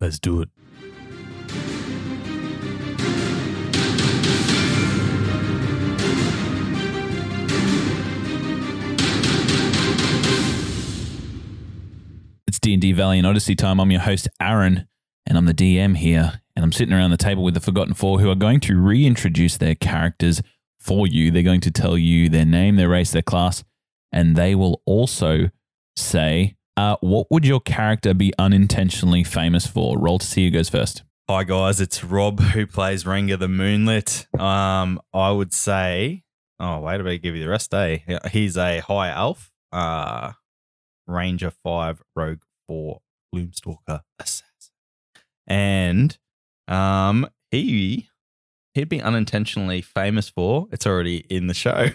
Let's do it. It's D&D Valiant Odyssey time. I'm your host, Aaron, and I'm the DM here. And I'm sitting around the table with the Forgotten Four who are going to reintroduce their characters for you. They're going to tell you their name, their race, their class, and they will also say, uh, what would your character be unintentionally famous for? Roll to see who goes first. Hi guys, it's Rob who plays Rengar the Moonlit. Um, I would say, oh wait, I better give you the rest. Eh, he's a high elf, uh, Ranger five, Rogue four, Gloomstalker assassin, and um, he he'd be unintentionally famous for. It's already in the show.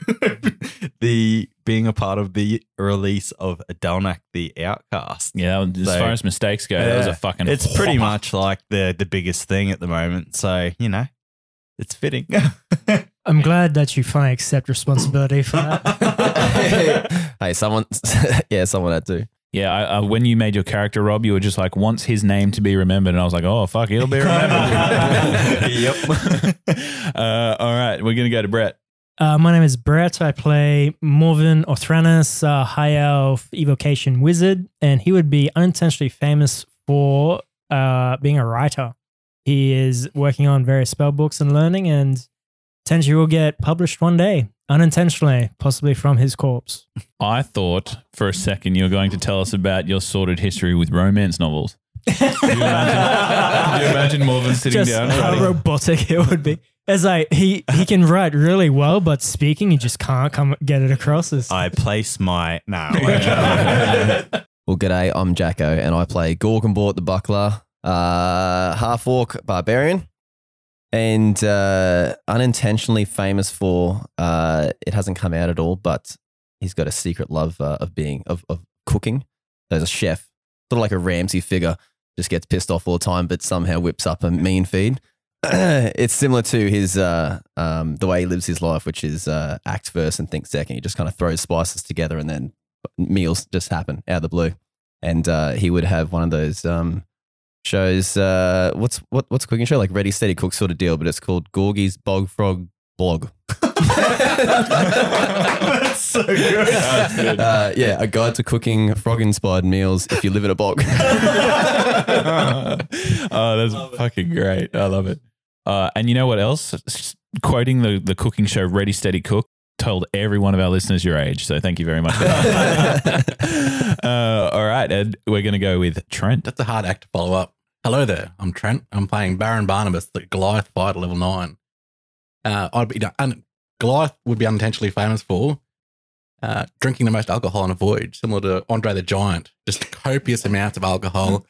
the being a part of the release of Delnak the Outcast. Yeah, as So- far as mistakes go, that was a fucking. It's pretty much like the the biggest thing at the moment. So you know, it's fitting. I'm glad that you finally accept responsibility for that. hey, someone, yeah, someone had to. Yeah, I, uh, when you made your character, Rob, you were just like, wants his name to be remembered. And I was like, oh, fuck, he'll be remembered. Yep. uh, all right, we're going to go to Brett. Uh, my name is Brett. I play Morven Orthronus, uh, High Elf Evocation Wizard, and he would be unintentionally famous for uh, being a writer. He is working on various spell books and learning, and potentially will get published one day, unintentionally, possibly from his corpse. I thought for a second you were going to tell us about your sordid history with romance novels. Could you imagine, could you imagine Morven sitting Just down? how writing- robotic it would be. It's like he he can write really well, but speaking he just can't come get it across. As, I place my no. Well, g'day, I'm Jacko, and I play Gorgonbort the Buckler, uh, half orc barbarian, and uh, unintentionally famous for uh, it hasn't come out at all, but he's got a secret love uh, of being of, of cooking. He's a chef, sort of like a Ramsey figure, just gets pissed off all the time, but somehow whips up a mean feed. it's similar to his uh, um, the way he lives his life, which is uh, act first and think second. He just kind of throws spices together and then meals just happen out of the blue. And uh, he would have one of those um, shows. Uh, what's what, what's a cooking show like Ready Steady Cook sort of deal, but it's called Gorgie's Bog Frog Blog. That's so good. Uh, yeah, a guide to cooking frog inspired meals if you live in a bog. oh, that's fucking great. I love it. Uh, and you know what else? Quoting the, the cooking show Ready Steady Cook told every one of our listeners your age. So thank you very much uh, all right, Ed, we're going to go with Trent. That's a hard act to follow up. Hello there, I'm Trent. I'm playing Baron Barnabus, the Goliath fighter level nine. Uh, I'd be un- Goliath would be unintentionally famous for uh, drinking the most alcohol on a voyage, similar to Andre the Giant. Just copious amounts of alcohol.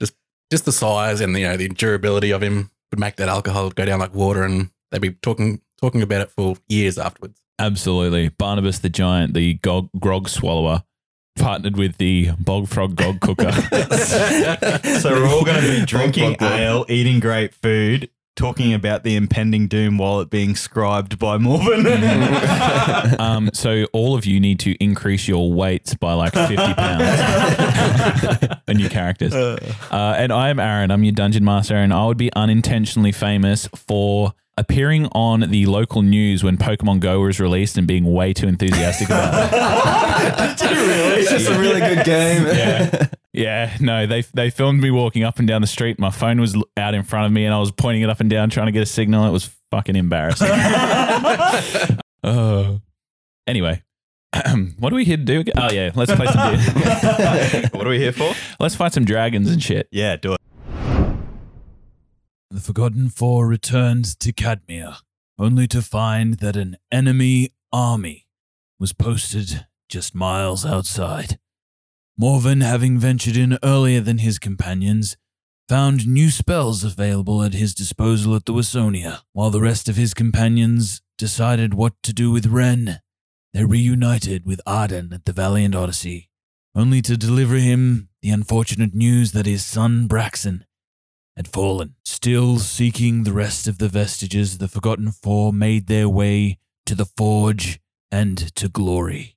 just just the size and the, you know the durability of him would make that alcohol go down like water, and they'd be talking talking about it for years afterwards. Absolutely. Barnabus the Giant, the gog, grog swallower, partnered with the bog frog gog cooker. so we're all going to be drinking ale, eating great food, talking about the impending doom while it being scribed by Morven. um, so all of you need to increase your weights by like 50 pounds and your characters. Uh, and I am Aaron. I'm your dungeon master, and I would be unintentionally famous for appearing on the local news when Pokemon Go was released and being way too enthusiastic about it. It's just a really good game. Yeah. Yeah, no, they they filmed me walking up and down the street. My phone was out in front of me, and I was pointing it up and down trying to get a signal. It was fucking embarrassing. oh, anyway, what are we here to do? Oh yeah, let's play some. D- what are we here for? let's fight some dragons and shit. Yeah, do it. The Forgotten Four returned to Cadmia, only to find that an enemy army was posted just miles outside. Morven, having ventured in earlier than his companions, found new spells available at his disposal at the Wasonia, while the rest of his companions decided what to do with Ren. They reunited with Arden at the Valiant Odyssey, only to deliver him the unfortunate news that his son Braxen had fallen. Still seeking the rest of the vestiges, the Forgotten Four made their way to the Forge and to glory.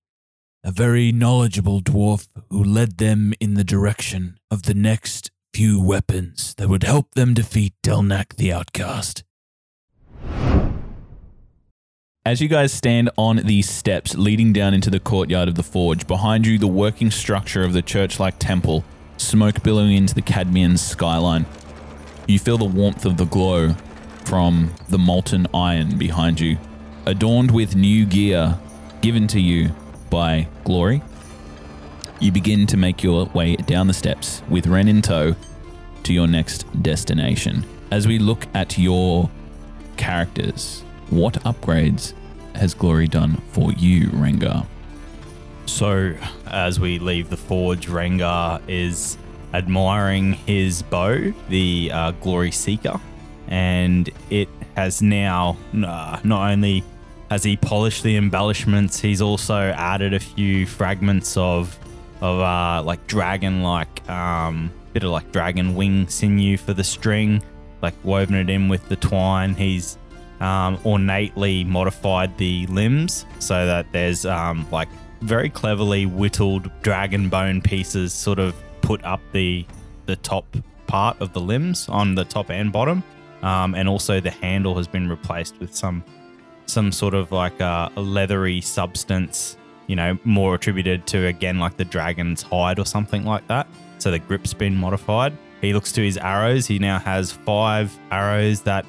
A very knowledgeable dwarf who led them in the direction of the next few weapons that would help them defeat Delnak the Outcast. As you guys stand on these steps leading down into the courtyard of the forge, behind you, the working structure of the church like temple, smoke billowing into the Cadmean skyline. You feel the warmth of the glow from the molten iron behind you, adorned with new gear given to you by Glory. You begin to make your way down the steps with Ren in tow to your next destination. As we look at your characters, what upgrades has Glory done for you, Rengar? So, as we leave the forge, Rengar is admiring his bow, the uh, Glory Seeker, and it has now uh, not only has he polished the embellishments, he's also added a few fragments of of uh, like dragon like um, bit of like dragon wing sinew for the string, like woven it in with the twine. He's um, ornately modified the limbs so that there's um, like very cleverly whittled dragon bone pieces sort of put up the the top part of the limbs on the top and bottom. Um, and also the handle has been replaced with some some sort of like a, a leathery substance you know more attributed to again like the dragon's hide or something like that. So the grip's been modified. He looks to his arrows. He now has five arrows that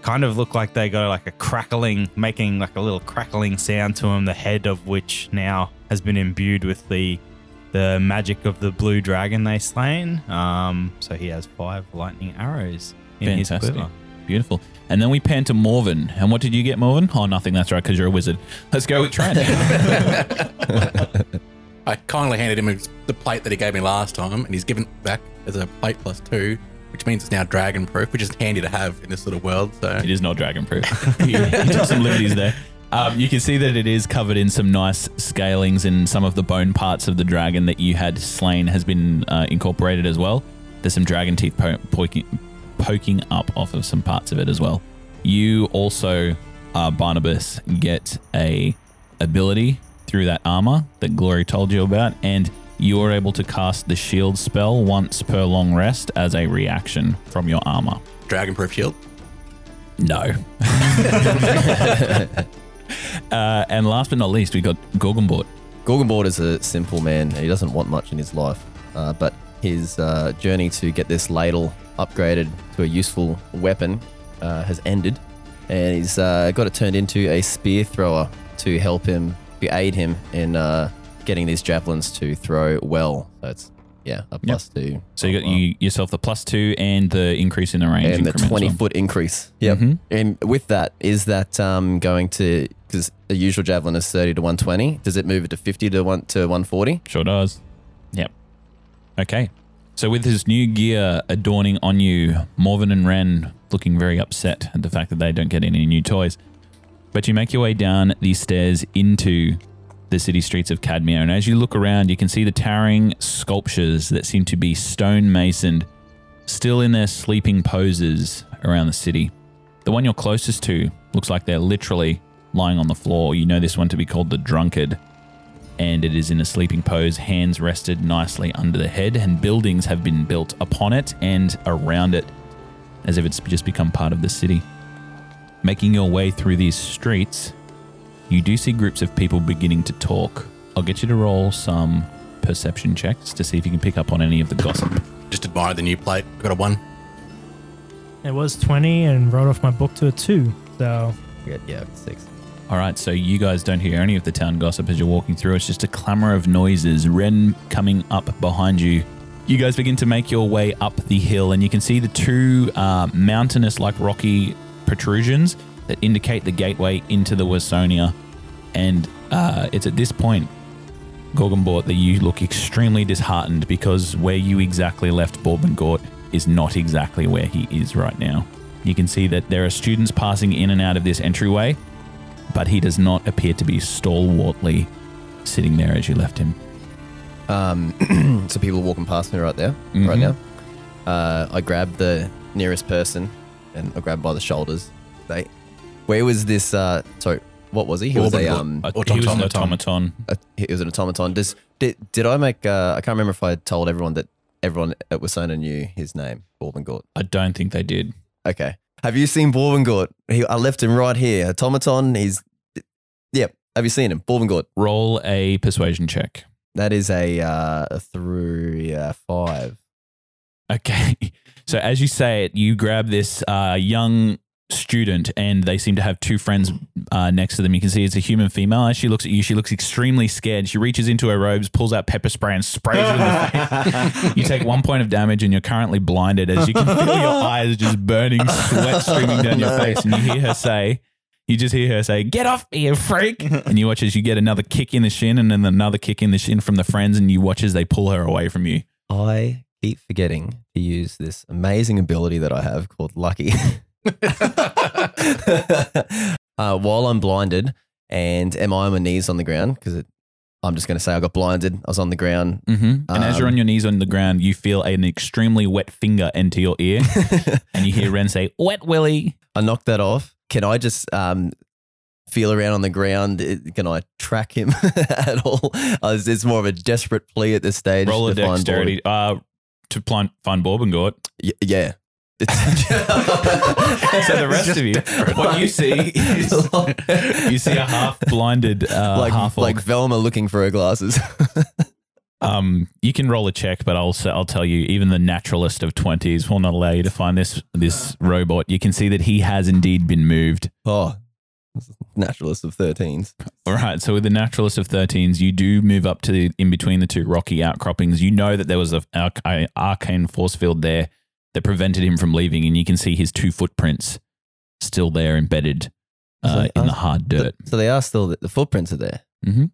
kind of look like they go like a crackling, making like a little crackling sound to them. The head of which now has been imbued with the the magic of the blue dragon they slain. Um, so he has five lightning arrows in Fantastic. his quiver. Beautiful. And then we pan to Morven. And what did you get, Morven? Oh, nothing. That's right, because you're a wizard. Let's go with Trent. I kindly handed him the plate that he gave me last time, and he's given it back as a plate plus two, which means it's now dragon proof, which is handy to have in this sort of world. So it is not dragon proof. you, you took some liberties there. Um, you can see that it is covered in some nice scalings, and some of the bone parts of the dragon that you had slain has been uh, incorporated as well. There's some dragon teeth po- poking, poking up off of some parts of it as well. You also, uh, Barnabus, get a ability through that armor that Glory told you about, and you are able to cast the shield spell once per long rest as a reaction from your armor. dragon proof shield. No. uh, and last but not least, we got Gorgonbort. Gorgonboard is a simple man. He doesn't want much in his life, uh, but his uh, journey to get this ladle upgraded to a useful weapon uh, has ended, and he's uh, got it turned into a spear thrower to help him, to aid him in uh, getting these javelins to throw well. So it's yeah, a plus two. So you got you, yourself the plus two and the increase in the range. and the increment as 20 well. foot increase. Yep. Mhm. And with that, is that um, going to, because the usual javelin is 30 to 120, does it move it to 50 to, one, to 140? Sure does. Yep. Okay. So with his new gear adorning on you, Morven and Ren looking very upset at the fact that they don't get any new toys. But you make your way down these stairs into the city streets of Cadmia, and as you look around, you can see the towering sculptures that seem to be stonemasoned, still in their sleeping poses around the city. The one you're closest to looks like they're literally lying on the floor. You know this one to be called the Drunkard and it is in a sleeping pose, hands rested nicely under the head, and buildings have been built upon it and around it, as if it's just become part of the city. Making your way through these streets, you do see groups of people beginning to talk. I'll get you to roll some perception checks to see if you can pick up on any of the gossip. Just admire the new plate. I got a one. It was 20 and wrote off my book to a 2. So Yeah, yeah, six. All right, so you guys don't hear any of the town gossip as you're walking through. It's just a clamor of noises. Ren coming up behind you. You guys begin to make your way up the hill, and you can see the two uh, mountainous, like rocky protrusions that indicate the gateway into the Wasonia. And uh, it's at this point, Gorgonbort, that you look extremely disheartened because where you exactly left Borbengort is not exactly where he is right now. You can see that there are students passing in and out of this entryway, but he does not appear to be stalwartly sitting there as you left him. Um, so people walking past me right there, right Mhm. now. Uh, I grab the nearest person and I grab by the shoulders. They, where was this? Uh, sorry, what was he? He was a um, Automaton. he was an automaton. a, he was an automaton. Does did, did I make? Uh, I can't remember if I told everyone that everyone at Wasonia knew his name, Borbengort. I don't think they did. Okay. Have you seen Borbengort? He, I left him right here. Automaton. He's. Yep. Have you seen him? Borbengort. Roll a persuasion check. That is a, uh, a through uh, five. Okay. So as you say it, you grab this uh, young student, and they seem to have two friends uh, next to them. You can see it's a human female. As she looks at you, she looks extremely scared. She reaches into her robes, pulls out pepper spray, and sprays you in the face. You take one point of damage, and you're currently blinded as you can feel your eyes just burning, sweat streaming down your face, and you hear her say. You just hear her say, "Get off me, you freak!" And you watch as you get another kick in the shin, and then another kick in the shin from the friends, and you watch as they pull her away from you. I keep forgetting to use this amazing ability that I have called Lucky. uh, while I'm blinded and am I on my knees on the ground? Because I'm just going to say I got blinded. I was on the ground. Mm-hmm. And as you're Um, on your knees on the ground, you feel an extremely wet finger into your ear, and you hear Ren say, "Wet Willy." I knocked that off. Can I just um, feel around on the ground? Can I track him at all? Uh, it's, it's more of a desperate plea at this stage. Roll a to find dexterity uh, to find, find Borbengort. Y- yeah. So the rest of you, what you see is you see a half blinded uh, like half like Velma looking for her glasses. Um, you can roll a check, but I'll I'll tell you, even the naturalist of twenties will not allow you to find this this robot. You can see that he has indeed been moved. oh, naturalist of 13s. All right. So with the naturalist of 13s, you do move up to the, in between the two rocky outcroppings. You know that there was a, arc- a arcane force field there that prevented him from leaving, and you can see his two footprints still there embedded uh, So- in the hard dirt. So they are still, the footprints are there. Mhm.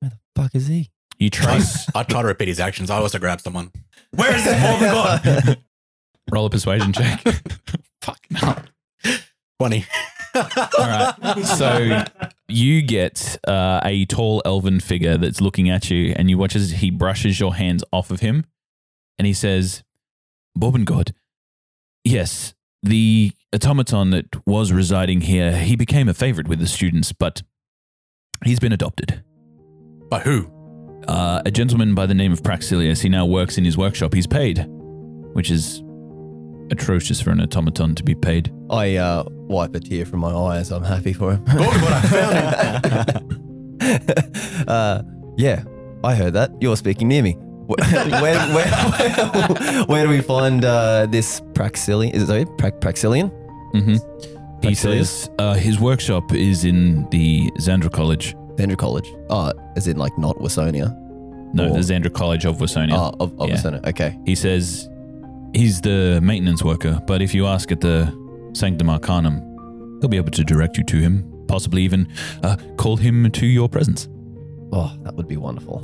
Where the fuck is he? You trace. I try to repeat his actions. I also grab someone. Where is this Morgan gone? roll a persuasion check. Fuck no. 20. All right. So you get uh, a tall elven figure that's looking at you, and you watch as he brushes your hands off of him, and he says, "Bobbengod, yes, the automaton that was residing here, he became a favorite with the students, but he's been adopted. By who? Uh, a gentleman by the name of Praxilius. He now works in his workshop. He's paid, which is atrocious for an automaton to be paid." I uh, wipe a tear from my eye as I'm happy for him. uh, yeah, I heard that. You're speaking near me. Where, where, where, where do we find uh, this Praxilian? Is it? Pra- Praxilian? Mm-hmm. He says uh, his workshop is in the Xandra College. Vendor College. Oh, as in like not Wasonia. No, Or- the Xandra College of Wasonia. Oh, of, of Yeah. Wasonia. Okay. He says he's the maintenance worker, but if you ask at the Sanctum Arcanum, he'll be able to direct you to him, possibly even uh, call him to your presence. Oh, that would be wonderful.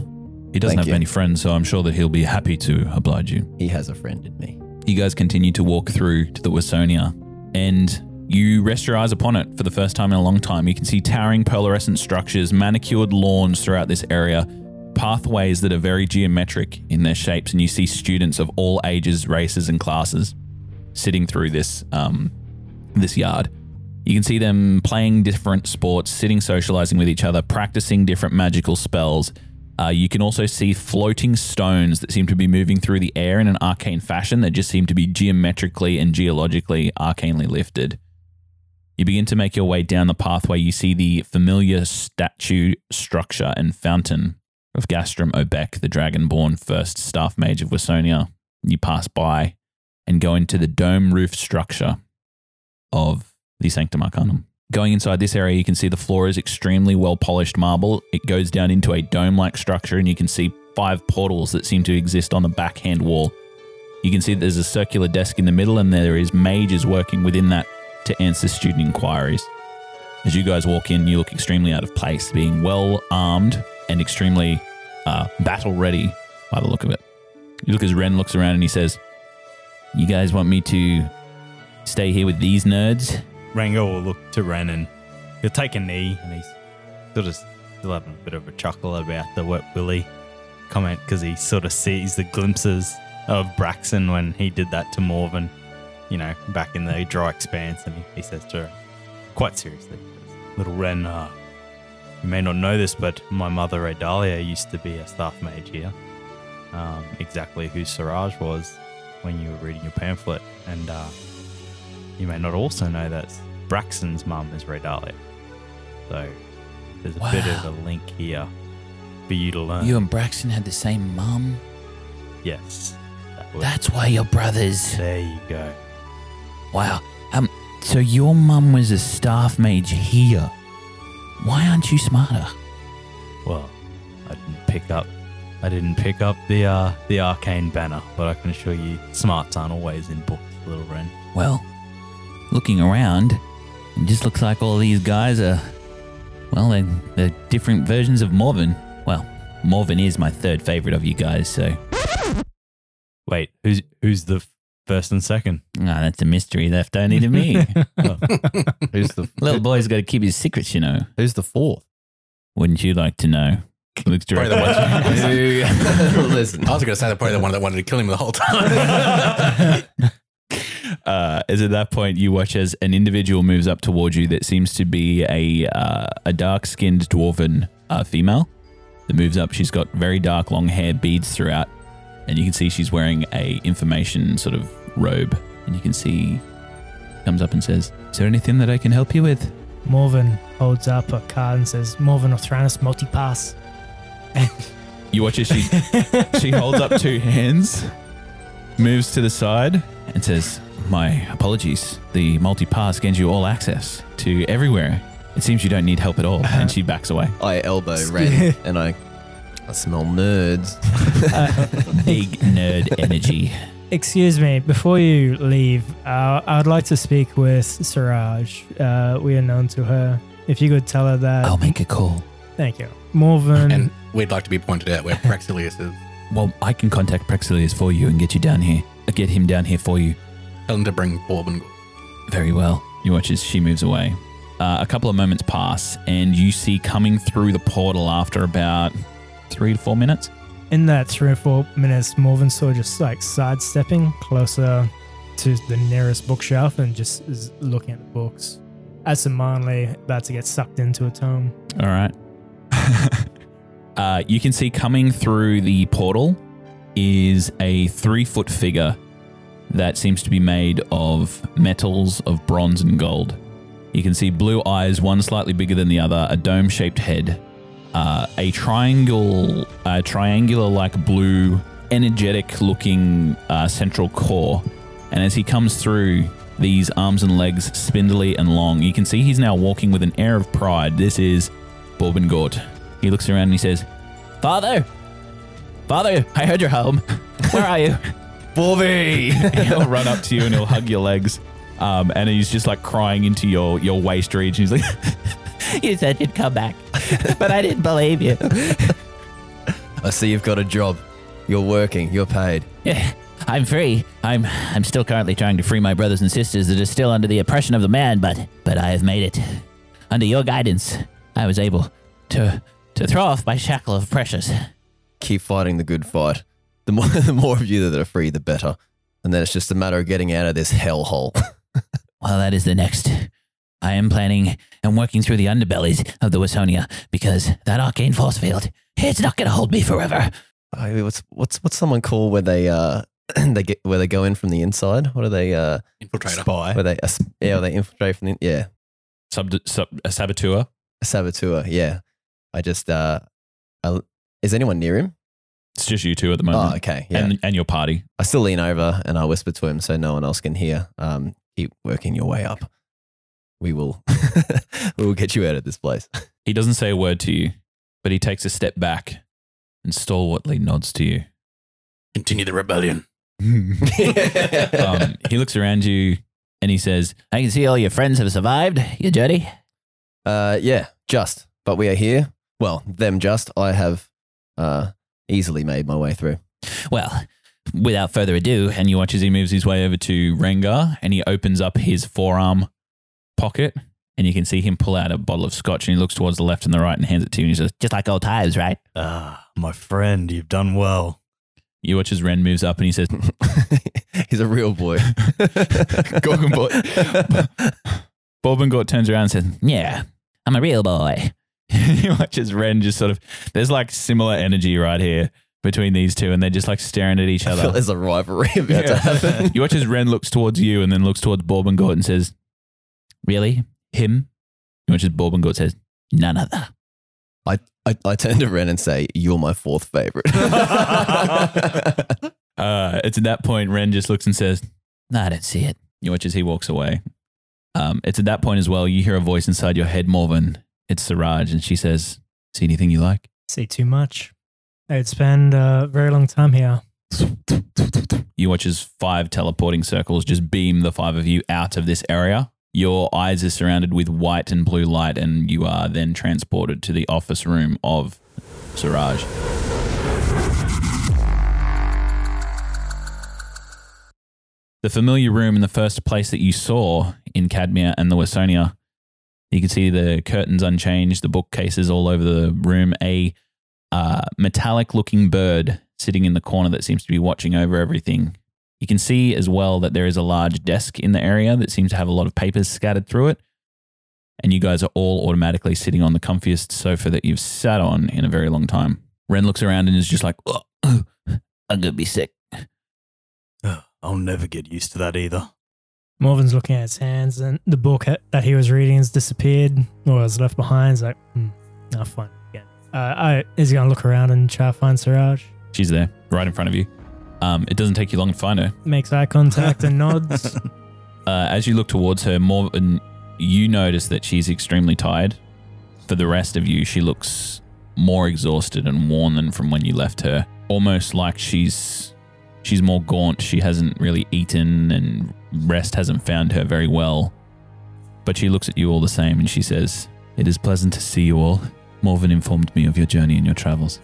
He doesn't Thank have you. many friends, so I'm sure that he'll be happy to oblige you. He has a friend in me. You guys continue to walk through to the Wasonia, and you rest your eyes upon it for the first time in a long time. You can see towering pearlescent structures, manicured lawns throughout this area, pathways that are very geometric in their shapes, and you see students of all ages, races, and classes sitting through this um, this yard. You can see them playing different sports, sitting socializing with each other, practicing different magical spells. Uh, you can also see floating stones that seem to be moving through the air in an arcane fashion that just seem to be geometrically and geologically arcanely lifted. You begin to make your way down the pathway. You see the familiar statue structure and fountain of Gastrom Obek, the dragonborn first staff mage of Wasonia. You pass by and go into the dome roof structure of the Sanctum Arcanum. Going inside this area, you can see the floor is extremely well polished marble. It goes down into a dome like structure, and you can see five portals that seem to exist on the backhand wall. You can see that there's a circular desk in the middle, and there is mages working within that to answer student inquiries. As you guys walk in, you look extremely out of place, being well armed and extremely uh, battle ready by the look of it. You look as Ren looks around and he says, You guys want me to stay here with these nerds? Rengar will look to Ren and he'll take a knee and he's sort of still having a bit of a chuckle about the wet willy comment because he sort of sees the glimpses of Braxen when he did that to Morven, you know, back in the dry expanse. And he, he says to her, quite seriously, little Ren, uh, you may not know this, but my mother, Adalia, used to be a staff mage here. um, exactly who Seraaj was when you were reading your pamphlet, and uh, you may not also know that Braxen's mum is Redalia. So there's a bit of a link here for you to learn. You and Braxen had the same mum. yes, that That's why you're brothers. there you go. Wow. Um. So your mum was a staff mage here. Why aren't you smarter? Well, I didn't pick up. I didn't pick up the uh, the arcane banner, but I can assure you, smarts aren't always in books, little Ren. Well, looking around, it just looks like all these guys are, well, they're, they're different versions of Morven. Well, Morven is my third favorite of you guys, so Wait, who's who's the f- first and second? ah, that's a mystery left only to me. Who's the Little boy's got to keep his secrets, you know. Who's the fourth? Wouldn't you like to know? Looks Probably directly the at one- Listen, I was going to say they're probably the one that wanted to kill him the whole time. Uh, is at that point you watch as an individual moves up towards you that seems to be a uh, a dark skinned dwarven uh, female that moves up. She's got very dark long hair, beads throughout, and you can see she's wearing a information sort of robe. And you can see comes up and says, "Is there anything that I can help you with?" Morven holds up a card and says, Morven Orthronus multipass. And you watch as she she holds up two hands, moves to the side, and says, My apologies. The multi pass gains you all access to everywhere. It seems you don't need help at all. And she backs away. I elbow Ren and I, I smell nerds. Big nerd energy. Excuse me, before you leave, uh, I would like to speak with Seraaj. Uh, we are known to her. If you could tell her that. I'll make a call. Thank you. Morven. and we'd like to be pointed out where Praxilius is. Well, I can contact Praxilius for you and get you down here. Uh, Get him down here for you. Tell him to bring Bourbon. Very well. You watch as she moves away. Uh, a couple of moments pass, and you see coming through the portal after about three to four minutes. in that three or four minutes, Morven saw just like sidestepping closer to the nearest bookshelf and just is looking at the books. As Manley about to get sucked into a tome. All right. uh, you can see coming through the portal is a three foot figure that seems to be made of metals of bronze and gold. You can see blue eyes, one slightly bigger than the other, a dome shaped head, uh, a triangle, uh, triangular like blue, energetic looking uh, central core. And as he comes through, these arms and legs spindly and long. You can see he's now walking with an air of pride. This is Borbengort. He looks around and he says, Father! Father, I heard you're home. Where are you? Bobby! he'll run up to you and he'll hug your legs. Um, and he's just like crying into your, your waist region. He's like, You said you'd come back, but I didn't believe you. I see you've got a job. You're working. You're paid. Yeah, I'm free. I'm I'm still currently trying to free my brothers and sisters that are still under the oppression of the man, but but I have made it. Under your guidance, I was able to to throw off my shackle of pressures. Keep fighting the good fight. The more, the more of you that are free, the better. And then it's just a matter of getting out of this hellhole. Well, that is the next. I am planning and working through the underbellies of the Wasonia because that arcane force field, it's not going to hold me forever. I mean, what's what's what's someone called where they uh they get where they go in from the inside? What are they uh Infiltrator. Spy. where they uh, yeah they infiltrate from the yeah Sub, sub a saboteur. a saboteur yeah. I just uh I, is anyone near him? It's just you two at the moment, Oh okay yeah. and and your party. I still lean over and I whisper to him so no one else can hear. Um, keep working your way up. We will we will get you out of this place. He doesn't say a word to you, but he takes a step back and stalwartly nods to you. Continue the rebellion. um, he looks around you and he says, I can see all your friends have survived. You dirty? Uh, yeah, just. But we are here. Well, them just. I have uh, easily made my way through. Well, without further ado, and you watch as he moves his way over to Rengar and he opens up his forearm pocket and you can see him pull out a bottle of scotch and he looks towards the left and the right and hands it to you and he says, just like old times, right? Ah, my friend, you've done well. You watch as Ren moves up and he says, He's a real boy. Gorgonbort. Borbengort turns around and says, Yeah, I'm a real boy. You watch as Ren just sort of, there's like similar energy right here. between these two, and they're just like staring at each I feel other. there's a rivalry about to happen. You watch as to happen. you watch as Ren looks towards you and then looks towards Borbengort and says, "Really, him?" You watch as Borbengort says, "None other." I, I turn to Ren and say, You're my fourth favorite. Uh, it's at that point Ren just looks and says, "No, I don't see it." You watch as he walks away. Um, it's at that point as well you hear a voice inside your head, Morven. It's Seraaj, and she says, "See anything you like?" Say too much. I'd spend a very long time here. You watch as five teleporting circles just beam the five of you out of this area. Your eyes are surrounded with white and blue light, and you are then transported to the office room of Seraaj. The familiar room in the first place that you saw in Cadmia and the Wasonia. You can see the curtains unchanged, the bookcases all over the room, a uh, metallic looking bird sitting in the corner that seems to be watching over everything. You can see as well that there is a large desk in the area that seems to have a lot of papers scattered through it. And you guys are all automatically sitting on the comfiest sofa that you've sat on in a very long time. Ren looks around and is just like, oh, I'm going to be sick. I'll never get used to that either. Morven's looking at his hands, and the book that he was reading has disappeared or was left behind. He's like, hmm, I'll find it again. Uh, I, is he going to look around and try to find Seraaj? She's there, right in front of you. Um, it doesn't take you long to find her. Makes eye contact and nods. Uh, as you look towards her, more you notice that she's extremely tired. For the rest of you, she looks more exhausted and worn than from when you left her. Almost like she's she's more gaunt. She hasn't really eaten, and rest hasn't found her very well. But she looks at you all the same, and she says, "It is pleasant to see you all. Morven informed me of your journey and your travels.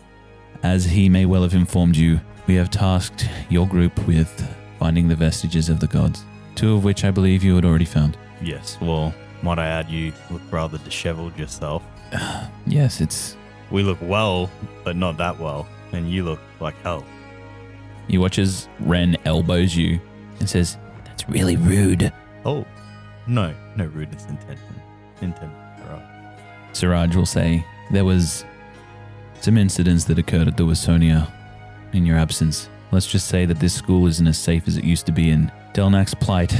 As he may well have informed you, we have tasked your group with finding the vestiges of the gods." two of which I believe you had already found. Yes, well, might I add, you look rather disheveled yourself. Yes, it's. We look well, but not that well, and you look like hell. He watches Ren elbows you and says, really rude. Oh, no, no rudeness intention. Intended for us. Seraaj will say, There was some incidents that occurred at the Wasonia in your absence. Let's just say that this school isn't as safe as it used to be, and Delnak's plight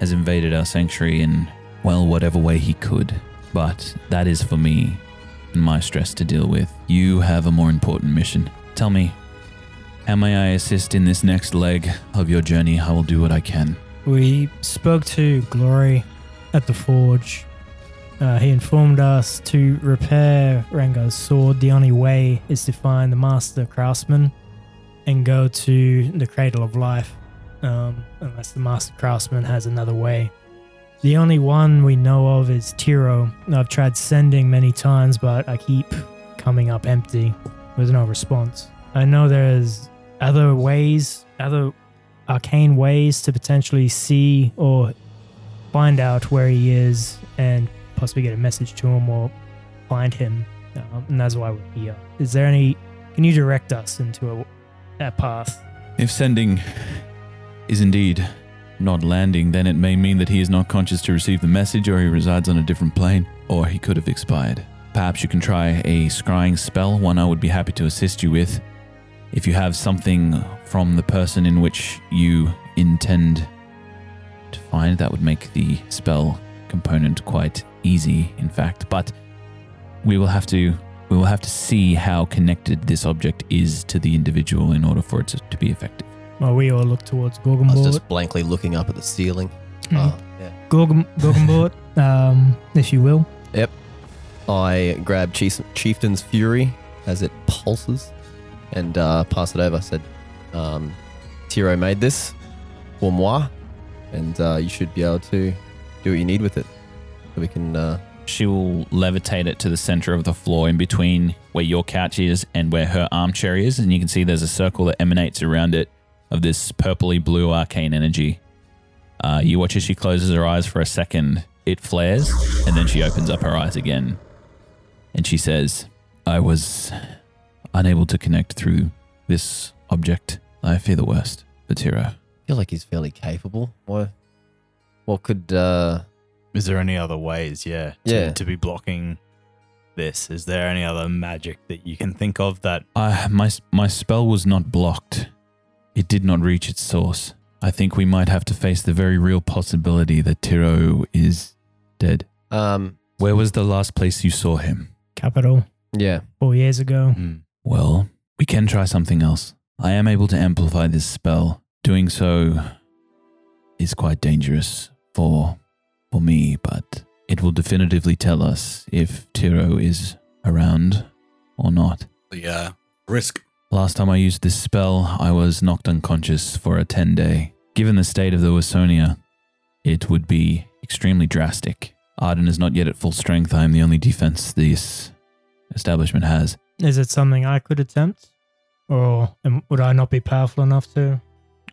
has invaded our sanctuary in, well, whatever way he could. But that is for me and my stress to deal with. You have a more important mission. Tell me, how may I assist in this next leg of your journey? I will do what I can. We spoke to Glory at the forge. Uh, he informed us to repair Rengar's sword. The only way is to find the master craftsman and go to the cradle of life, um, unless the master craftsman has another way. The only one we know of is Tiro. I've tried sending many times, but I keep coming up empty with no response. I know there's other ways, other arcane ways to potentially see or find out where he is and possibly get a message to him or find him. Um, and that's why we're here. Is there any? Can you direct us into a, a path? If sending is indeed not landing, then it may mean that he is not conscious to receive the message, or he resides on a different plane, or he could have expired. Perhaps you can try a scrying spell, one I would be happy to assist you with. If you have something from the person in which you intend to find, that would make the spell component quite easy, in fact. But we will have to we will have to see how connected this object is to the individual in order for it to, to be effective. Well, we all look towards Gorgonbort. I was Gorgonbort. just blankly looking up at the ceiling. Mhm. Uh, yeah. Gorgon, Gorgonbort, um, if you will. Yep. I grab Chief, Chieftain's Fury as it pulses and uh, pass it over. I said, um, Tiro made this for moi, and uh, you should be able to do what you need with it. So we can. Uh, She will levitate it to the center of the floor in between where your couch is and where her armchair is. And you can see there's a circle that emanates around it of this purpley blue arcane energy. Uh, you watch as she closes her eyes for a second, it flares, and then she opens up her eyes again. And she says, I was unable to connect through this object. I fear the worst, Batiro. I feel like he's fairly capable. What, what could. Uh, Is there any other ways? Yeah. To, Yeah. To be blocking this? Is there any other magic that you can think of that I, my, my spell was not blocked. It did not reach its source. I think we might have to face the very real possibility that Tiro is dead. Um, Where was the last place you saw him? Capital yeah. four years ago. Hmm. Well, we can try something else. I am able to amplify this spell. Doing so is quite dangerous for for me, but it will definitively tell us if Tiro is around or not. The uh, risk. Last time I used this spell, I was knocked unconscious for a 10 day. Given the state of the Wasonia, it would be extremely drastic. Arden is not yet at full strength. I am the only defense this establishment has. Is it something I could attempt? Or would I not be powerful enough to?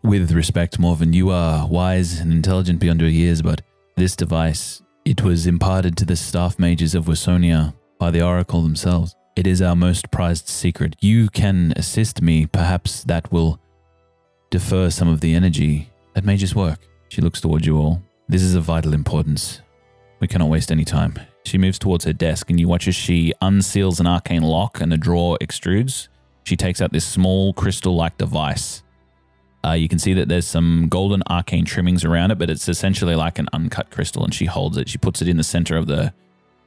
With respect, Morven, you are wise and intelligent beyond your years, but this device, it was imparted to the staff mages of Wasonia by the Oracle themselves. It is our most prized secret. You can assist me. Perhaps that will defer some of the energy that mages work. She looks towards you all. This is of vital importance. We cannot waste any time. She moves towards her desk, and you watch as she unseals an arcane lock and the drawer extrudes. She takes out this small crystal like device. Uh, you can see that there's some golden arcane trimmings around it, but it's essentially like an uncut crystal, and she holds it. She puts it in the center of the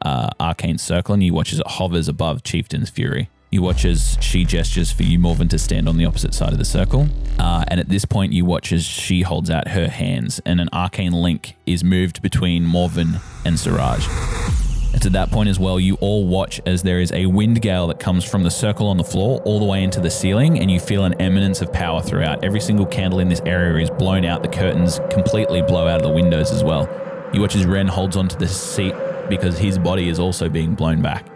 uh, arcane circle, and you watch as it hovers above Chieftain's Fury. You watch as she gestures for you, Morven, to stand on the opposite side of the circle. Uh, and at this point, you watch as she holds out her hands, and an arcane link is moved between Morven and Seraaj. At that point as well, you all watch as there is a wind gale that comes from the circle on the floor all the way into the ceiling, and you feel an eminence of power throughout. Every single candle in this area is blown out. The curtains completely blow out of the windows as well. You watch as Ren holds onto the seat because his body is also being blown back.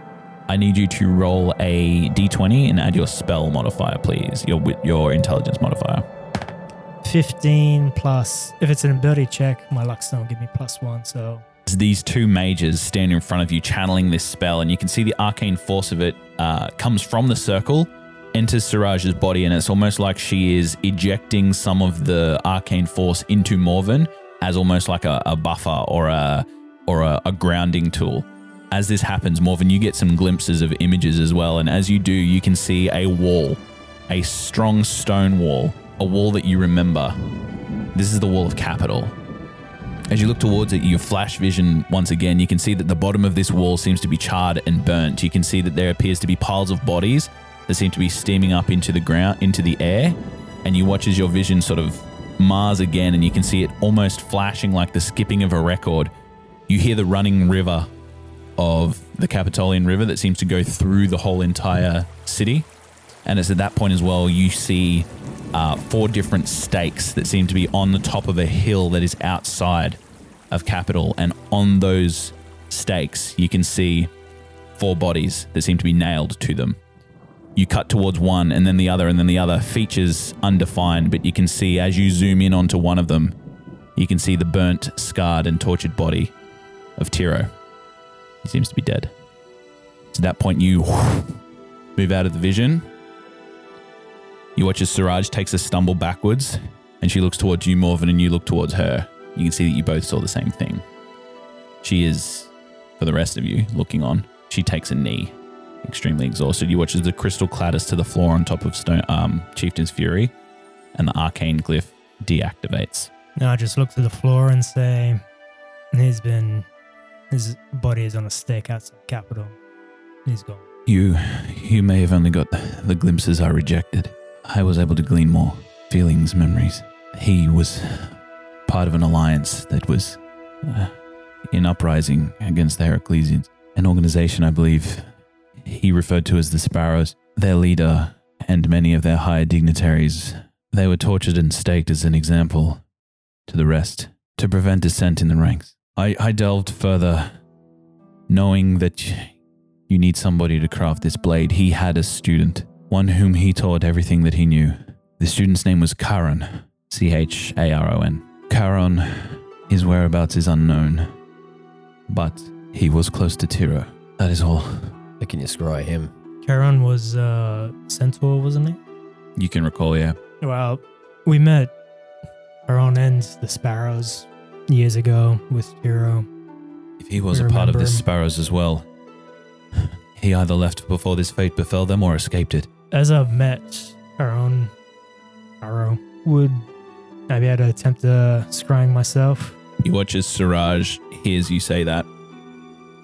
I need you to roll a d20 and add your spell modifier, please. Your your intelligence modifier. 15 plus. If it's an ability check, my luck's don't give me plus one. So these two mages stand in front of you channeling this spell, and you can see the arcane force of it uh, comes from the circle, enters Seraaj's body, and it's almost like she is ejecting some of the arcane force into Morven as almost like a, a buffer or a or a, a grounding tool. As this happens, Morven, you get some glimpses of images as well, and as you do, you can see a wall, a strong stone wall, a wall that you remember. This is the wall of capital. As you look towards it, you flash vision once again. You can see that the bottom of this wall seems to be charred and burnt. You can see that there appears to be piles of bodies that seem to be steaming up into the ground, into the air. And you watch as your vision sort of mars again, and you can see it almost flashing like the skipping of a record. You hear the running river of the Capitolian River that seems to go through the whole entire city. And it's at that point as well you see uh, four different stakes that seem to be on the top of a hill that is outside of Capital. And on those stakes, you can see four bodies that seem to be nailed to them. You cut towards one and then the other and then the other. Features undefined, but you can see as you zoom in onto one of them, you can see the burnt, scarred, and tortured body of Tiro. He seems to be dead. To that point, you move out of the vision. You watch as Seraaj takes a stumble backwards, and she looks towards you, Morven, and you look towards her. You can see that you both saw the same thing. She is, for the rest of you looking on, she takes a knee, extremely exhausted. You watch as the crystal clatters to the floor on top of Stone, um, Chieftain's Fury, and the arcane glyph deactivates. now I just look to the floor and say, he's been, his body is on a stake outside Capital. He's gone. You, you may have only got the glimpses I rejected. I was able to glean more feelings, memories. He was part of an alliance that was uh, in uprising against the Heraclesians, an organization I believe he referred to as the Sparrows. Their leader and many of their higher dignitaries, they were tortured and staked as an example to the rest to prevent dissent in the ranks. I, I delved further, knowing that you need somebody to craft this blade. He had a student, one whom he taught everything that he knew. The student's name was Charon, C H A R O N. Charon, his whereabouts is unknown, but he was close to Tiro. That is all. How can you scry him? Charon was uh, Centaur, wasn't he? You can recall, yeah. Well, we met Charon and the Sparrows years ago with Hero. If he was a part of remember the. Sparrows as well, he either left before this fate befell them or escaped it. As I've met our own Arrow, would I be able to attempt to scrying myself? You watch as Seraaj hears you say that.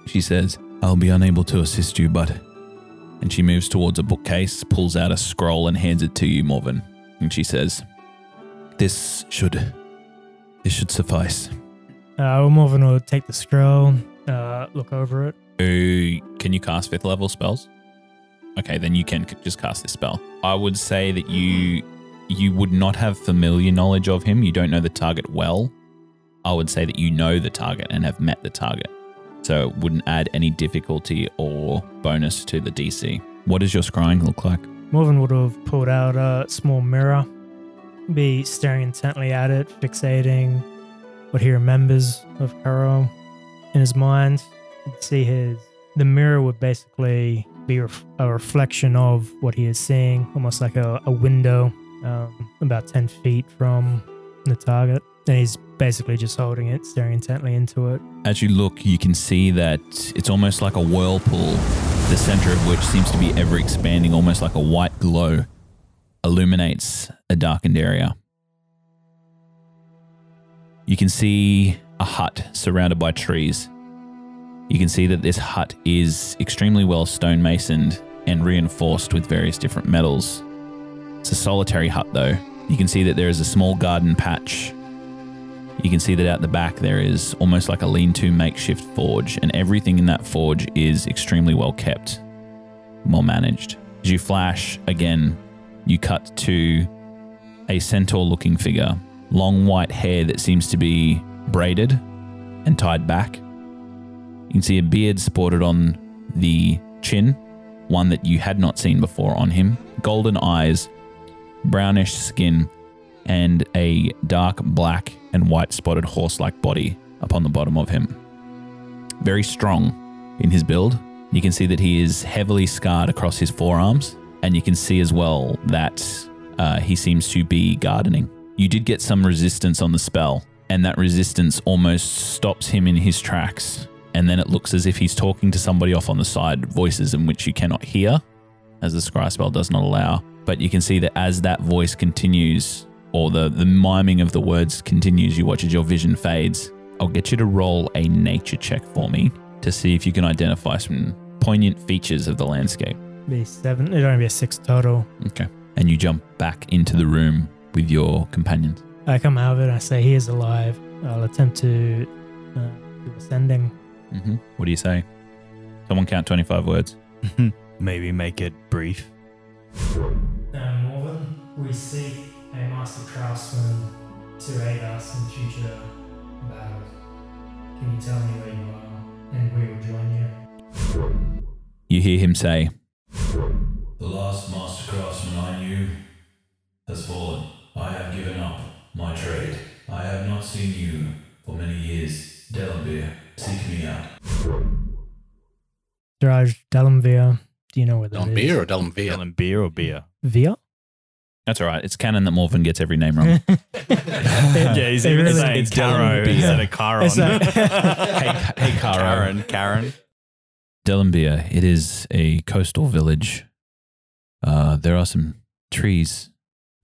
She says, I'll be unable to assist you, but. And she moves towards a bookcase, pulls out a scroll, and hands it to you, Morven. And she says, This should. This should suffice. Uh, Morven will take the scroll, uh, look over it. Uh, can you cast fifth level spells? Okay, then you can just cast this spell. I would say that you you would not have familiar knowledge of him. You don't know the target well. I would say that you know the target and have met the target. So it wouldn't add any difficulty or bonus to the DC. What does your scrying look like? Morven would have pulled out a small mirror, be staring intently at it, fixating what he remembers of Karo in his mind. You'd see his the mirror would basically be ref- a reflection of what he is seeing, almost like a, a window, um, about ten feet from the target. And he's basically just holding it, staring intently into it. As you look, you can see that it's almost like a whirlpool, the center of which seems to be ever expanding, almost like a white glow, illuminates a darkened area. You can see a hut surrounded by trees. You can see that this hut is extremely well stonemasoned and reinforced with various different metals. It's a solitary hut, though. You can see that there is a small garden patch you can see that out the back there is almost like a lean to makeshift forge, and everything in that forge is extremely well kept, well managed. As you flash again, you cut to a centaur looking figure, long white hair that seems to be braided and tied back. You can see a beard sported on the chin, one that you had not seen before on him, golden eyes, brownish skin, and a dark black and white spotted horse like body upon the bottom of him. Very strong in his build. You can see that he is heavily scarred across his forearms, and you can see as well that uh, he seems to be gardening. You did get some resistance on the spell, and that resistance almost stops him in his tracks. And then it looks as if he's talking to somebody off on the side, voices in which you cannot hear, as the scry spell does not allow. But you can see that as that voice continues, or the, the miming of the words continues, you watch as your vision fades. I'll get you to roll a nature check for me to see if you can identify some poignant features of the landscape. Be seven. It'd only be a six total. Okay. And you jump back into the room with your companions. I come out of it. I say he is alive. I'll attempt to uh, do a sending. Mm-hmm. What do you say? Someone count 25 words. Maybe make it brief. Uh, Morven, we seek a master craftsman to aid us in future battles. Can you tell me where you are, and we will join you? You hear him say, The last master craftsman I knew has fallen. I have given up my trade. I have not seen you for many years. Delambir, seek me out. Draj Dalamvir. Do you know where that is? Delambir or Delambir? Selling beer or beer? Via? That's all right. It's canon that Morven gets every name wrong. yeah, he's It even really- saying it's Caro Dylan instead Beer. of Caron. It's a- hey, hey, Caro. Karen. Karen. Delambir, it is a coastal village. Uh, there are some trees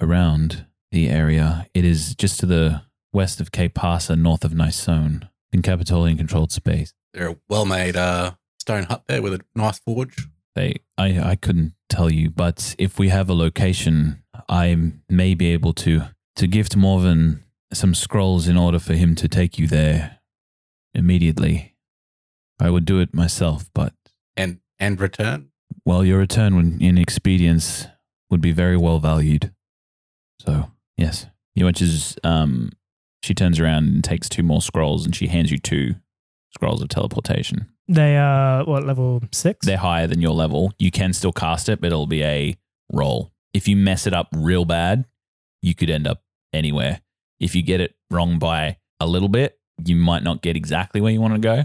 around the area. It is just to the west of Cape Pasa, north of Nisone, in Capitolian controlled space. They're a well made uh, stone hut there with a nice forge. They, I, I couldn't tell you, but if we have a location, I may be able to to gift Morven some scrolls in order for him to take you there immediately. I would do it myself, but And and return. well, your return in expedience would be very well valued. So yes, you watches. Um, she turns around and takes two more scrolls, and she hands you two scrolls of teleportation. They are what level six? They're higher than your level. You can still cast it, but it'll be a roll. If you mess it up real bad, you could end up anywhere. If you get it wrong by a little bit, you might not get exactly where you want to go.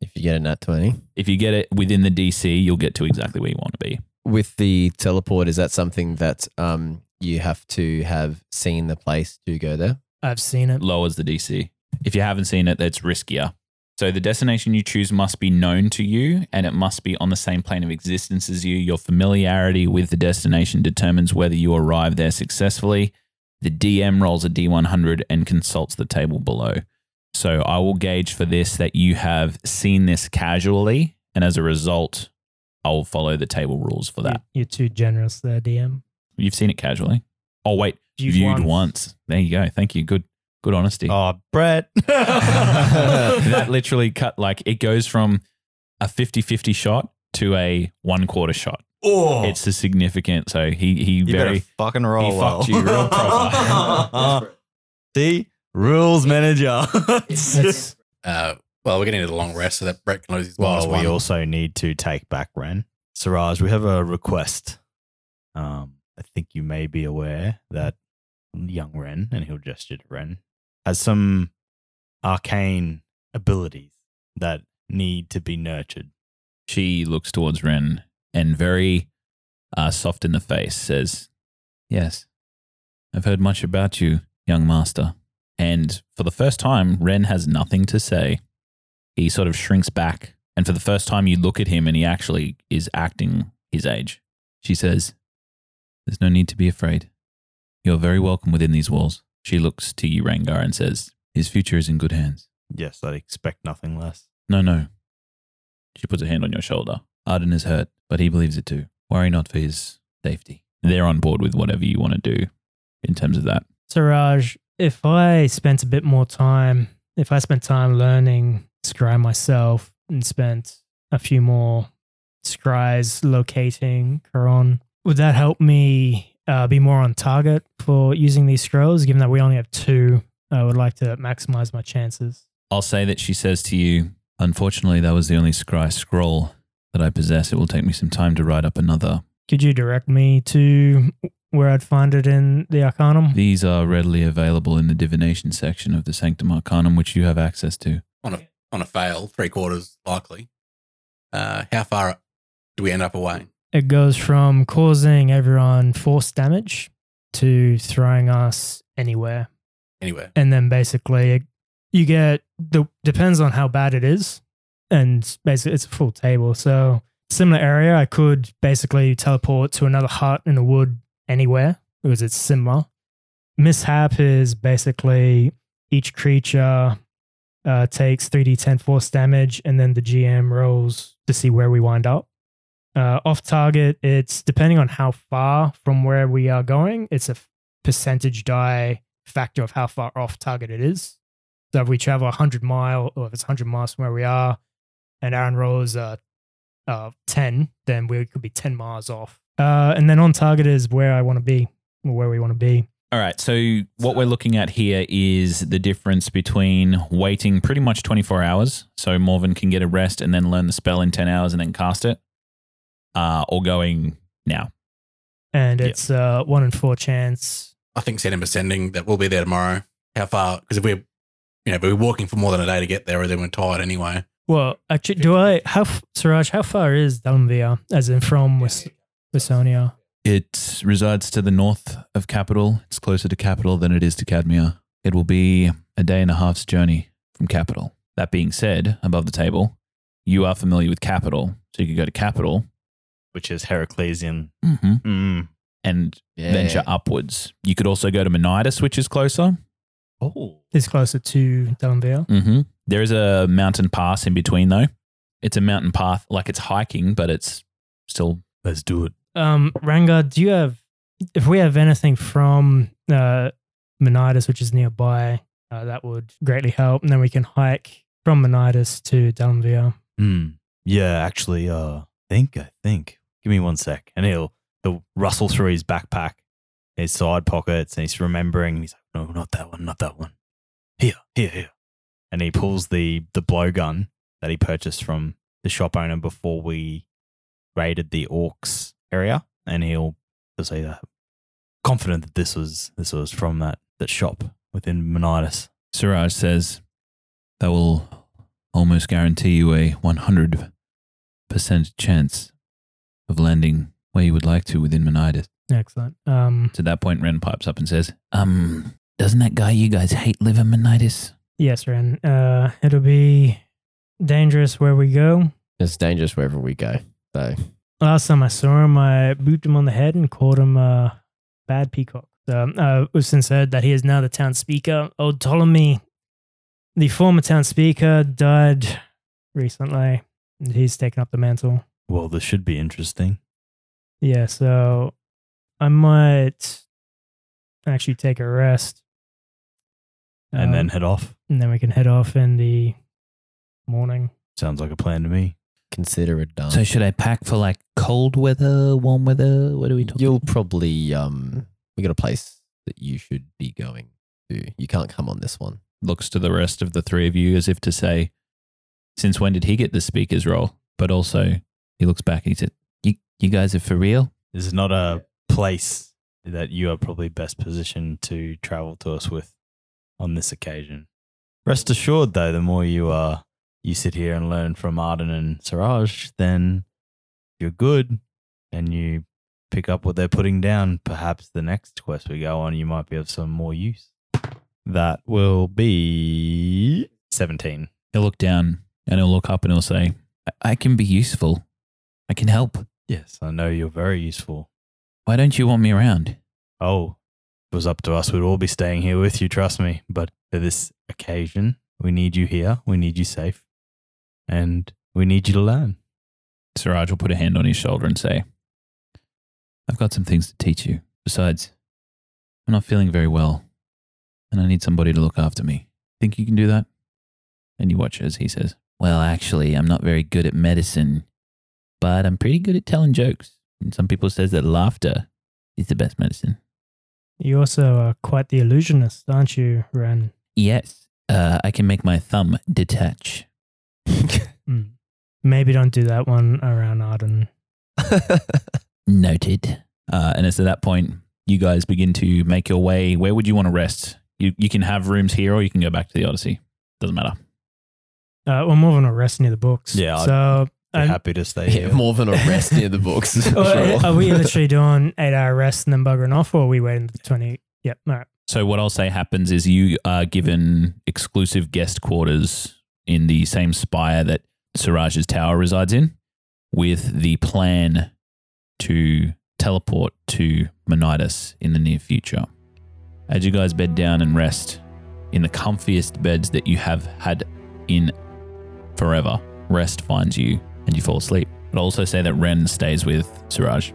If you get a nat 20. If you get it within the DC, you'll get to exactly where you want to be. With the teleport, is that something that um, you have to have seen the place to go there? I've seen it. Lowers the DC. If you haven't seen it, that's riskier. So the destination you choose must be known to you and it must be on the same plane of existence as you. Your familiarity with the destination determines whether you arrive there successfully. The DM rolls a D100 and consults the table below. So I will gauge for this that you have seen this casually, and as a result, I will follow the table rules for that. You, are too generous there, DM. You've seen it casually. Oh wait, Viewed viewed once. once. There you go. Thank you. Good, good honesty. Oh, Brett. that literally cut like it goes from a 50-50 shot to a one quarter shot. oh, It's a significant. So he he you very fucking roll he well. fucked you real proper. See, rules manager. Uh, well, we're getting into the long rest so that Brett can lose his well, we one. also need to take back Ren. Seraaj, we have a request. Um, I think you may be aware that young Ren, and he'll gesture to Ren, has some arcane abilities that need to be nurtured. she looks towards Ren and very uh, soft in the face says, "Yes, I've heard much about you, young master." And for the first time, Ren has nothing to say. He sort of shrinks back, and for the first time, you look at him, and he actually is acting his age. She says, "There's no need to be afraid. You're very welcome within these walls." She looks to you, Rengar, and says, "His future is in good hands." Yes, I'd expect nothing less. No, no. She puts a hand on your shoulder. Arden is hurt, but he believes it too. Worry not for his safety. They're on board with whatever you want to do in terms of that. Seraaj, if I spent a bit more time, if I spent time learning Scry myself and spent a few more scries locating Karon, would that help me uh, be more on target for using these scrolls? Given that we only have two, I would like to maximize my chances. I'll say that she says to you, Unfortunately, that was the only scry scroll that I possess. It will take me some time to write up another. Could you direct me to where I'd find it in the Arcanum? These are readily available in the divination section of the Sanctum Arcanum, which you have access to. on a on a fail, three quarters likely. Uh, how far do we end up away? It goes from causing everyone force damage to throwing us anywhere. Anywhere. And then basically it, you get the depends on how bad it is. And basically it's a full table. So similar area, I could basically teleport to another hut in the wood anywhere because it's similar. Mishap is basically each creature uh, takes 3d10 force damage and then the GM rolls to see where we wind up. Uh, off target, it's depending on how far from where we are going, it's a percentage die factor of how far off target it is. So if we travel 100 mile, or if it's 100 miles from where we are, and Aaron rolls uh, uh, 10, then we could be 10 miles off. Uh, and then on target is where I want to be, or where we want to be. All right. So, what we're looking at here is the difference between waiting pretty much 24 hours, so Morven can get a rest and then learn the spell in 10 hours and then cast it, uh, or going now. And Yeah. it's uh, one in four chance. I think send him a sending that we'll be there tomorrow. How far? Because if we're, you know, if we're walking for more than a day to get there, then we're tired anyway. Well, actually, do I, how, f- Seraaj, how far is Dalmvia, as in from Wis- Wisonia? It resides to the north of capital. It's closer to capital than it is to Cadmia. It will be a day and a half's journey from capital. That being said, above the table, you are familiar with capital, so you could go to capital Which is Heraclesian. mm-hmm. Mm. and venture upwards. You could also go to Menidas, which is closer. Oh. Is closer to Dalmvia. Mm-hmm. There is a mountain pass in between, though. It's a mountain path, like it's hiking, but it's still. Let's do it. Um, Rengar, do you have, if we have anything from uh, Menidas, which is nearby, uh, that would greatly help. And then we can hike from Menidas to Dalmvia. Hmm. Yeah, actually, uh, think, I think. Give me one sec. And he'll, he'll rustle through his backpack, his side pockets, and he's remembering. He's like, no, not that one, not that one. Here, here, here. And he pulls the, the blowgun that he purchased from the shop owner before we raided the orcs area. And he'll, he'll say that confident that this was, this was from that, that shop within Menidas. Seraaj says that will almost guarantee you a 100% chance of landing where you would like to within Menidas. Excellent. Um, To that point, Ren pipes up and says, Um, doesn't that guy you guys hate live in Menidas? yes, Ren. Uh, it'll be dangerous where we go. It's dangerous wherever we go. So Last time I saw him, I booped him on the head and called him a bad peacock. So, uh, we've since heard that he is now the town speaker. Old Ptolemy, the former town speaker, died recently. And he's taken up the mantle. Well, this should be interesting. Yeah, so I might actually take a rest. And Um, then head off. and then we can head off in the morning. Sounds like a plan to me. consider it done. So should I pack for like cold weather, warm weather? What are we talking? You'll probably um we got a place that you should be going to. You can't come on this one. Looks to the rest of the three of you as if to say, "Since when did he get the speaker's role?" But also, he looks back. And he said, "You, you guys are for real." This is not a place that you are probably best positioned to travel to us with on this occasion. Rest assured, though, the more you uh, you sit here and learn from Arden and Seraaj, then you're good and you pick up what they're putting down. Perhaps the next quest we go on, you might be of some more use. That will be 17. He'll look down and he'll look up and he'll say, "I, I can be useful. I can help. Yes, I know you're very useful. Why don't you want me around?" Oh, it was up to us, we'd all be staying here with you, trust me. But for this occasion, we need you here. We need you safe. And we need you to learn. Seraaj will put a hand on his shoulder and say, I've got some things to teach you. Besides, I'm not feeling very well, and I need somebody to look after me. Think you can do that? And you watch as he says, Well, actually, I'm not very good at medicine, but I'm pretty good at telling jokes. And some people says that laughter is the best medicine. You also are quite the illusionist, aren't you, Ren? Yes, uh, I can make my thumb detach. Hmm. Maybe don't do that one around Arden. Noted. Uh, and it's at that point you guys begin to make your way. Where would you want to rest? You you can have rooms here, or you can go back to the Odyssey. Doesn't matter. Uh, well, more than a rest near the books. Yeah, So, Be um, happy to stay Yeah, here. more than a rest near the books. Sure. are we literally doing eight hour rest and then buggering off, or are we waiting for 20? Yep. All right. So what I'll say happens is you are given exclusive guest quarters in the same spire that Seraaj's tower resides in, with the plan to teleport to Menidas in the near future. As you guys bed down and rest in the comfiest beds that you have had in forever, rest finds you and you fall asleep. But I'll also say that Ren stays with Seraaj.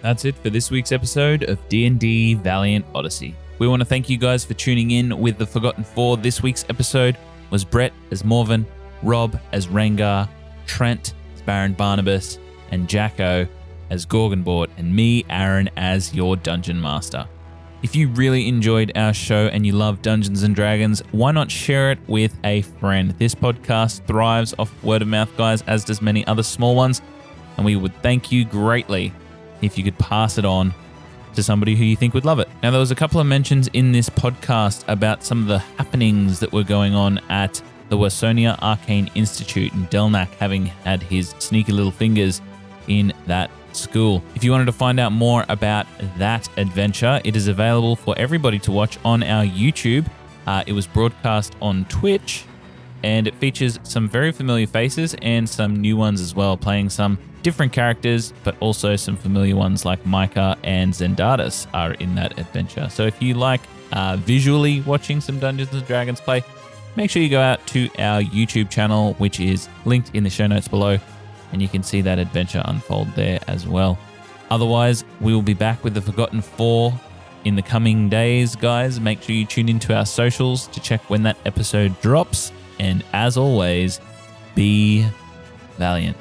That's it for this week's episode of D&D Valiant Odyssey. We want to thank you guys for tuning in with the Forgotten Four. This week's episode was Brett as Morven, Rob as Rengar, Trent as Baron Barnabus, and Jacko as Gorgonbort, and me, Aaron, as your Dungeon Master. If you really enjoyed our show and you love Dungeons and Dragons, why not share it with a friend? This podcast thrives off word of mouth, guys, as does many other small ones, and we would thank you greatly if you could pass it on to somebody who you think would love it. Now, there was a couple of mentions in this podcast about some of the happenings that were going on at the Wasonia Arcane Institute and Delnak having had his sneaky little fingers in that school. If you wanted to find out more about that adventure, it is available for everybody to watch on our YouTube. Uh, it was broadcast on Twitch and it features some very familiar faces and some new ones as well, playing some different characters, but also some familiar ones like Micah and Zendatus are in that adventure. So if you like uh, visually watching some Dungeons and Dragons play, make sure you go out to our YouTube channel, which is linked in the show notes below, and you can see that adventure unfold there as well. Otherwise, we will be back with the Forgotten Four in the coming days, guys. Make sure you tune into our socials to check when that episode drops. And as always, be valiant.